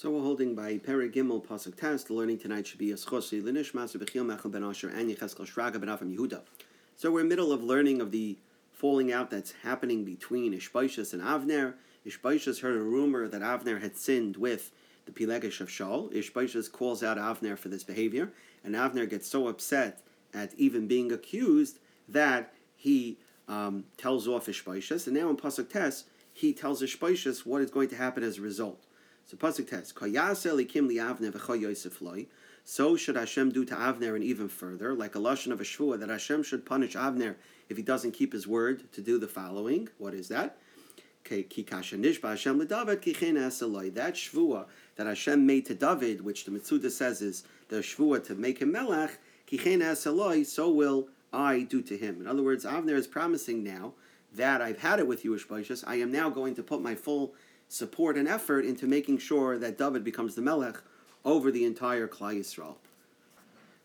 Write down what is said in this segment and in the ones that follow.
So we're holding by Peri Gimel Pasuk Test. The learning tonight should be Yischosi Linish Maser Bechil Mechel Ben Asher and Yecheskel Shraga Ben Avram Yehuda. So we're in the middle of learning of the falling out that's happening between Ishbaishas and Avner. Ishbaishas heard a rumor that Avner had sinned with the Pilegish of Shaul. Ishbaishas calls out Avner for this behavior, and Avner gets so upset at even being accused that he um, tells off Ishbaishas. And now in Pasuk Test, he tells Ishbaishas what is going to happen as a result. So pasuk test loy. So should Hashem do to Avner and even further, like a lashon of a shvua that Hashem should punish Avner if he doesn't keep his word to do the following. What is that? That shvua that Hashem made to David, which the Mitzuda says is the shvua to make him melech, so will I do to him. In other words, Avner is promising now that I've had it with you, Ishbaishas. I am now going to put my full support and effort into making sure that David becomes the Melech over the entire Klal Yisrael.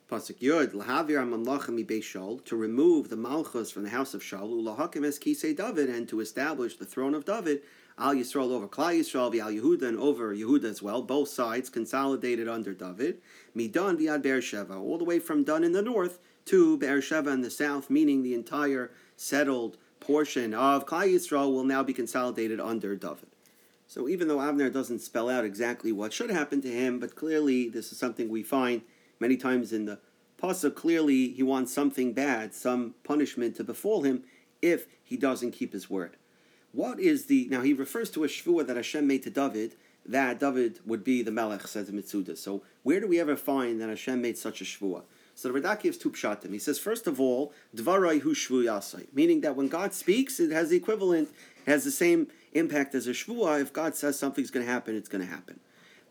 Pasuk Yud, Lahavir Amalachim Shaul, to remove the Malchus from the house of Shaul, Ulahakim es Kisei David, and to establish the throne of David, Al Yisrael over Klal Yisrael, Al Yehuda, and over Yehuda as well, both sides consolidated under David, Midan Viad Beersheva, all the way from Dan in the north to Beersheva in the south, meaning the entire settled portion of Klal Yisrael will now be consolidated under David. So even though Avner doesn't spell out exactly what should happen to him, but clearly this is something we find many times in the pasuk. Clearly, he wants something bad, some punishment to befall him if he doesn't keep his word. What is the now? He refers to a shvua that Hashem made to David that David would be the Melech, says the Mitzuda. So where do we ever find that Hashem made such a shvua? So the Radak gives two pshatim. He says, first of all, dvarai hu shvu yasai, meaning that when God speaks, it has the equivalent, it has the same impact as a shvua. If God says something's going to happen, it's going to happen.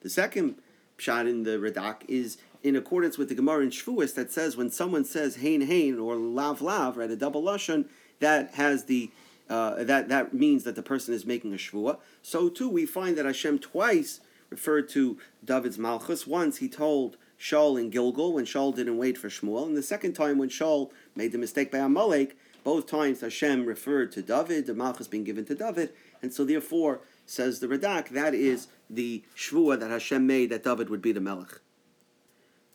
The second pshat in the Radak is in accordance with the Gemara in Shvuas that says when someone says hein hein or lav lav, right, a double lashon, that has the uh, that that means that the person is making a shvua. So too, we find that Hashem twice referred to David's malchus. Once he told Shaul in Gilgal when Shaul didn't wait for Shmuel, and the second time when Shaul made the mistake by Amalek. Both times Hashem referred to David, the malchus being given to David, and so therefore says the Radak that is the shvua that Hashem made that David would be the melech.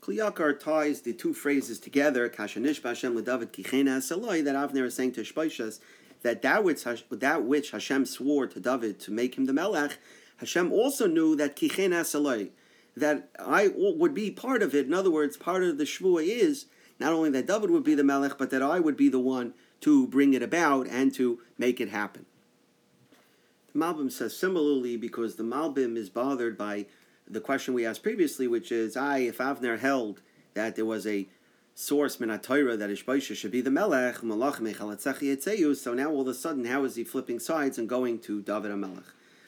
Kli Yakar ties the two phrases together, Kashanish Hashem David Kichena Saloi, that Avner is saying to Shpaishas that that which, that which Hashem swore to David to make him the melech, Hashem also knew that Kichena Saloi, that I would be part of it. In other words, part of the shvua is not only that David would be the melech, but that I would be the one to bring it about and to make it happen. The Malbim says similarly because the Malbim is bothered by the question we asked previously, which is, I, if Avner held that there was a source minatayra that Ishbaisha should be the Melech, Malach so now all of a sudden, how is he flipping sides and going to David Melech?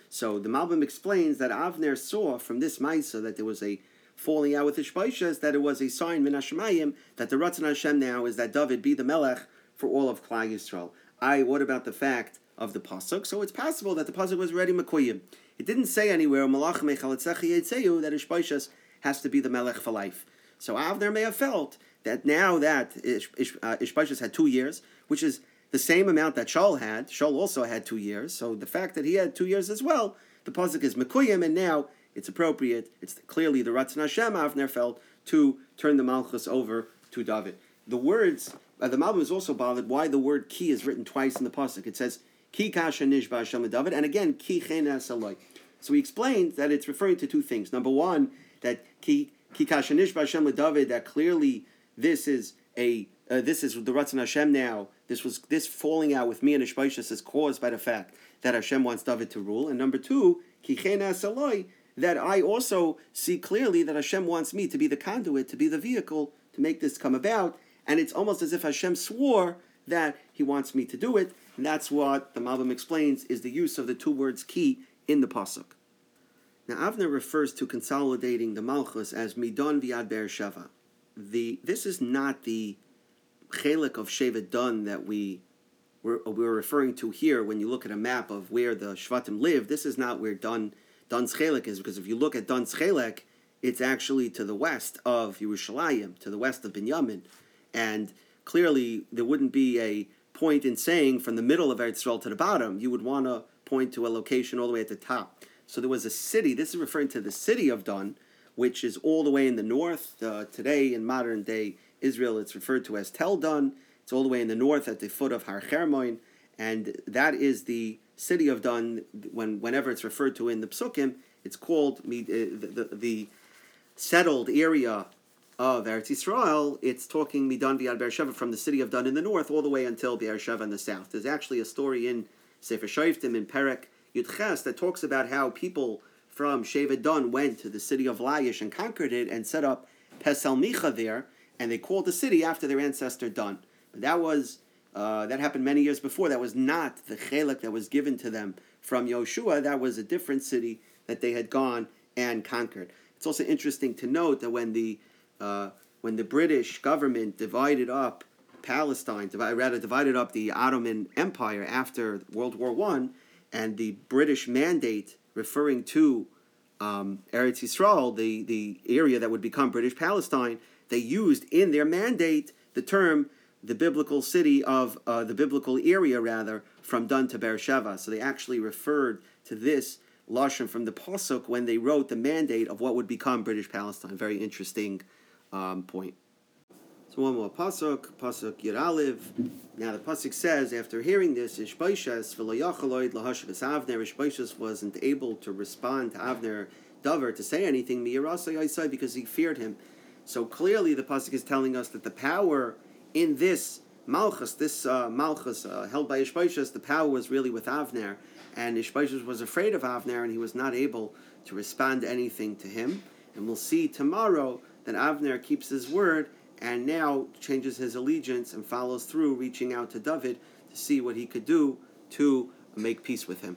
So the Malbim explains that Avner saw from this Maisa that there was a falling out with Ishbaishas, that it was a sign min that the Ratzon Hashem now is that David be the Melech for all of Klal Yisrael. I, what about the fact of the pasuk? So it's possible that the pasuk was already Makuyim. It didn't say anywhere Malach that Ishbaishas has to be the Melech for life. So Avner may have felt that now that Ish, uh, Ishbaishas had two years, which is the same amount that Shaul had. Shaul also had two years, so the fact that he had two years as well, the pasuk is mekuyim, and now it's appropriate. It's clearly the Ratzon Hashem Avner felt to turn the Malchus over to David. The words, the Malbim is also bothered why the word ki is written twice in the pasuk. It says ki kasha nishba Hashem David, and again ki chenes aloi. So he explains that it's referring to two things. Number one, that ki ki kasha nishba Hashem David, that clearly this is a uh, this is the Ratzon Hashem now. This was this falling out with me and Ishbaishas is caused by the fact that Hashem wants David to rule. And number two, saloi, that I also see clearly that Hashem wants me to be the conduit, to be the vehicle to make this come about. And it's almost as if Hashem swore that He wants me to do it. And that's what the Malbim explains is the use of the two words ki in the pasuk. Now Avner refers to consolidating the Malchus as Midon Viad Beersheva. The this is not the chelik of Shevet Dun that we we're, we're referring to here when you look at a map of where the Shvatim live. This is not where Dun Dun's chelik is because if you look at Dun's chelik, it's actually to the west of Yerushalayim, to the west of Binyamin, and clearly there wouldn't be a point in saying from the middle of Eretz Yisrael to the bottom. You would want to point to a location all the way at the top. So there was a city. This is referring to the city of Dan, which is all the way in the north. Uh, today, in modern day Israel, it's referred to as Tel Dan. It's all the way in the north at the foot of Har Hermoin, and that is the city of Dan. When whenever it's referred to in the Psukim, it's called the, the, the settled area of Eretz Yisrael, it's talking Midan Viad Beersheva from the city of Dan in the north all the way until Beersheva in the south. There's actually a story in Sefer Shoftim in Perek Yudches that talks about how people from Sheva Dan went to the city of Laish and conquered it and set up Pesel Micha there, and they called the city after their ancestor Dan. But that was uh, that happened many years before. That was not the chelik that was given to them from Yoshua. That was a different city that they had gone and conquered. It's also interesting to note that when the uh, when the British government divided up Palestine, rather divided up the Ottoman Empire after World War One, and the British mandate referring to um, Eretz Yisrael, the, the area that would become British Palestine, they used in their mandate the term the biblical city of uh, the biblical area rather from Dun to Beersheba. So they actually referred to this lashon from the pasuk when they wrote the mandate of what would become British Palestine. Very interesting um, point. So one more pasuk, pasuk Yiraliv. Now the pasuk says, after hearing this, Ishbaishas v'loyachaloid lahashvis Avner. Ishbaishas wasn't able to respond to Avner Dover to say anything miyarasa because he feared him. So clearly, the pasuk is telling us that the power in this malchus, this uh, malchus uh, held by Ishbaishas, the power was really with Avner, and Ishbaishas was afraid of Avner, and he was not able to respond anything to him. And we'll see tomorrow that Avner keeps his word and now changes his allegiance and follows through, reaching out to David to see what he could do to make peace with him.